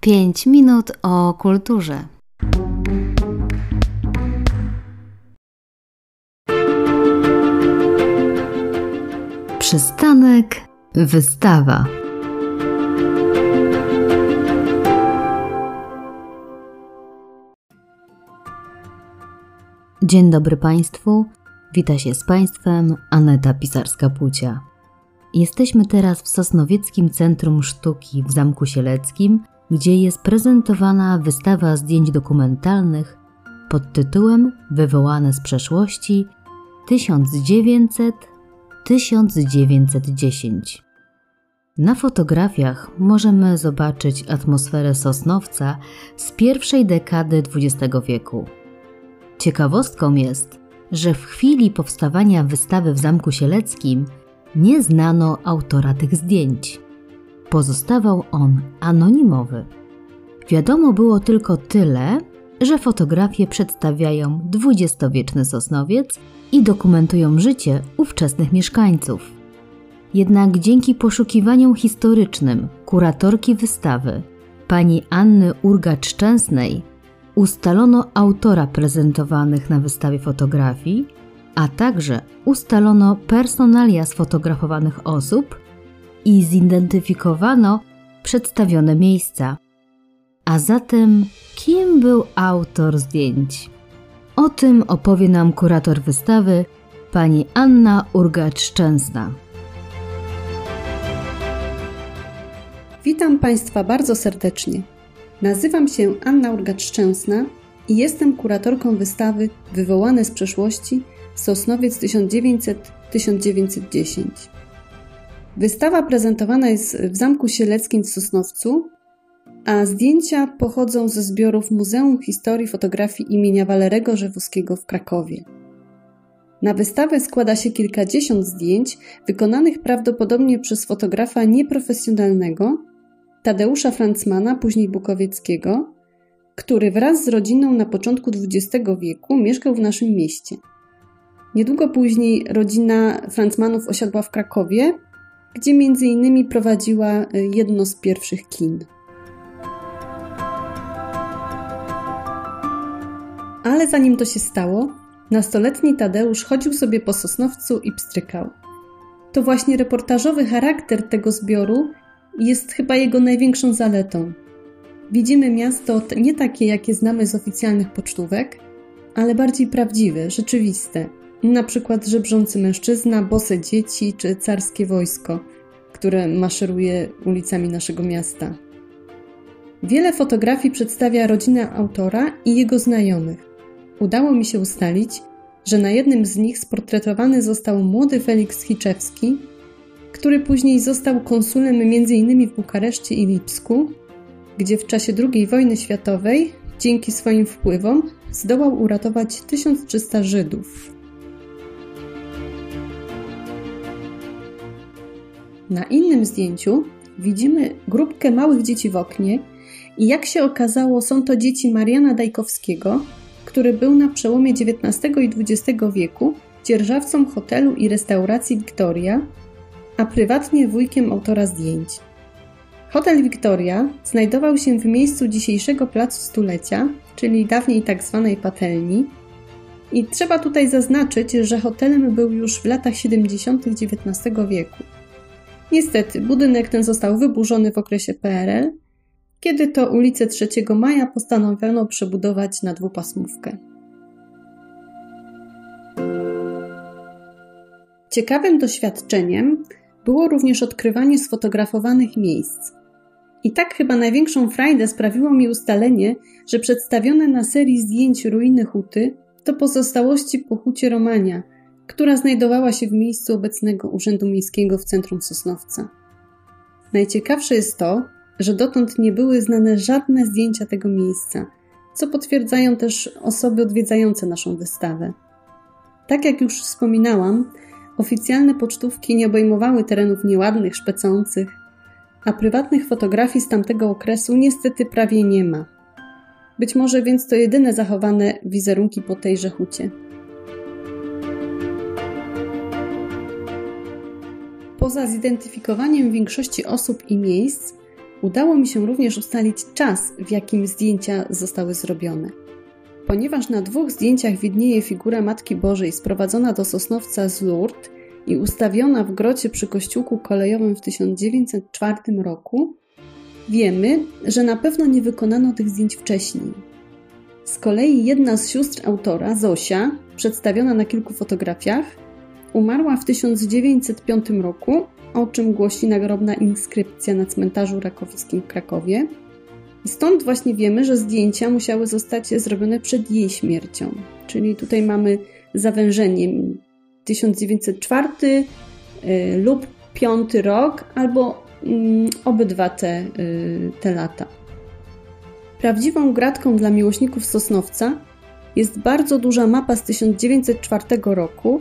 5 minut o kulturze. Przystanek wystawa. Dzień dobry Państwu. Wita się z Państwem Aneta Pisarska-Płucia. Jesteśmy teraz w Sosnowieckim Centrum Sztuki w Zamku Sieleckim, gdzie jest prezentowana wystawa zdjęć dokumentalnych pod tytułem Wywołane z przeszłości 1900-1910. Na fotografiach możemy zobaczyć atmosferę Sosnowca z pierwszej dekady XX wieku. Ciekawostką jest, że w chwili powstawania wystawy w Zamku Sieleckim nie znano autora tych zdjęć. Pozostawał on anonimowy. Wiadomo było tylko tyle, że fotografie przedstawiają dwudziestowieczny Sosnowiec i dokumentują życie ówczesnych mieszkańców. Jednak dzięki poszukiwaniom historycznym kuratorki wystawy, pani Anny Urgacz-Szczęsnej, ustalono autora prezentowanych na wystawie fotografii, a także ustalono personalia sfotografowanych osób i zidentyfikowano przedstawione miejsca. A zatem, kim był autor zdjęć? O tym opowie nam kurator wystawy, pani Anna Urgacz-Szczęsna. Witam Państwa bardzo serdecznie. Nazywam się Anna Urgacz-Szczęsna i jestem kuratorką wystawy Wywołane z przeszłości Sosnowiec 1900-1910. Wystawa prezentowana jest w Zamku Sieleckim w Sosnowcu, a zdjęcia pochodzą ze zbiorów Muzeum Historii Fotografii imienia Walerego Żewuskiego w Krakowie. Na wystawę składa się kilkadziesiąt zdjęć wykonanych prawdopodobnie przez fotografa nieprofesjonalnego Tadeusza Francmana, później Bukowieckiego, który wraz z rodziną na początku XX wieku mieszkał w naszym mieście. Niedługo później rodzina Francmanów osiadła w Krakowie, gdzie między innymi prowadziła e, jedno z pierwszych kin. Ale zanim to się stało, nastoletni Tadeusz chodził sobie po Sosnowcu i pstrykał. To właśnie reportażowy charakter tego zbioru jest chyba jego największą zaletą. Widzimy miasto nie takie, jakie znamy z oficjalnych pocztówek, ale bardziej prawdziwe, rzeczywiste. Na przykład żebrzący mężczyzna, bose dzieci czy carskie wojsko, które maszeruje ulicami naszego miasta. Wiele fotografii przedstawia rodzinę autora i jego znajomych. Udało mi się ustalić, że na jednym z nich sportretowany został młody Felix Hiczewski, który później został konsulem m.in. w Bukareszcie i Lipsku, gdzie w czasie II wojny światowej dzięki swoim wpływom zdołał uratować 1300 Żydów. Na innym zdjęciu widzimy grupkę małych dzieci w oknie i jak się okazało są to dzieci Mariana Dajkowskiego, który był na przełomie XIX i XX wieku dzierżawcą hotelu i restauracji Victoria, a prywatnie wujkiem autora zdjęć. Hotel Victoria znajdował się w miejscu dzisiejszego Placu Stulecia, czyli dawniej tzw. Tak patelni. I trzeba tutaj zaznaczyć, że hotelem był już w latach 70. XIX wieku. Niestety, budynek ten został wyburzony w okresie PRL, kiedy to ulicę 3 Maja postanowiono przebudować na dwupasmówkę. Ciekawym doświadczeniem było również odkrywanie sfotografowanych miejsc. I tak chyba największą frajdę sprawiło mi ustalenie, że przedstawione na serii zdjęć ruiny huty to pozostałości po hucie Romania, która znajdowała się w miejscu obecnego Urzędu Miejskiego w centrum Sosnowca. Najciekawsze jest to, że dotąd nie były znane żadne zdjęcia tego miejsca, co potwierdzają też osoby odwiedzające naszą wystawę. Tak jak już wspominałam, Oficjalne pocztówki nie obejmowały terenów nieładnych, szpecących, a prywatnych fotografii z tamtego okresu niestety prawie nie ma. Być może więc to jedyne zachowane wizerunki po tejże hucie. Poza zidentyfikowaniem większości osób i miejsc, Udało mi się również ustalić czas, w jakim zdjęcia zostały zrobione. Ponieważ na dwóch zdjęciach widnieje figura Matki Bożej sprowadzona do Sosnowca z Lourdes i ustawiona w grocie przy kościółku kolejowym w 1904 roku, wiemy, że na pewno nie wykonano tych zdjęć wcześniej. Z kolei jedna z sióstr autora, Zosia, przedstawiona na kilku fotografiach, umarła w 1905 roku, o czym głosi nagrobna inskrypcja na cmentarzu rakowickim w Krakowie. Stąd właśnie wiemy, że zdjęcia musiały zostać zrobione przed jej śmiercią. Czyli tutaj mamy zawężenie 1904 y, lub 5 rok, albo mm, obydwa te, y, te lata. Prawdziwą gratką dla miłośników Sosnowca jest bardzo duża mapa z 1904 roku,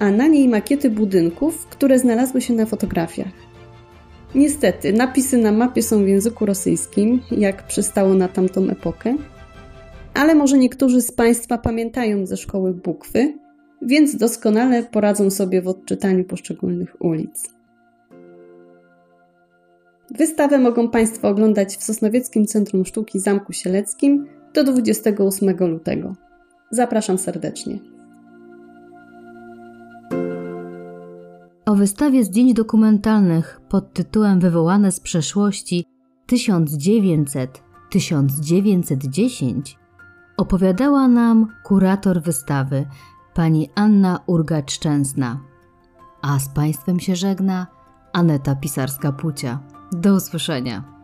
a na niej makiety budynków, które znalazły się na fotografiach. Niestety, napisy na mapie są w języku rosyjskim, jak przystało na tamtą epokę, ale może niektórzy z Państwa pamiętają ze szkoły bukwy, więc doskonale poradzą sobie w odczytaniu poszczególnych ulic. Wystawę mogą Państwo oglądać w Sosnowieckim Centrum Sztuki Zamku Sieleckim do 28 lutego. Zapraszam serdecznie. O wystawie zdjęć dokumentalnych pod tytułem Wywołane z przeszłości 1900-1910 opowiadała nam kurator wystawy pani Anna Urgacz-Szczęsna. A z Państwem się żegna Aneta Pisarska-Pucia. Do usłyszenia.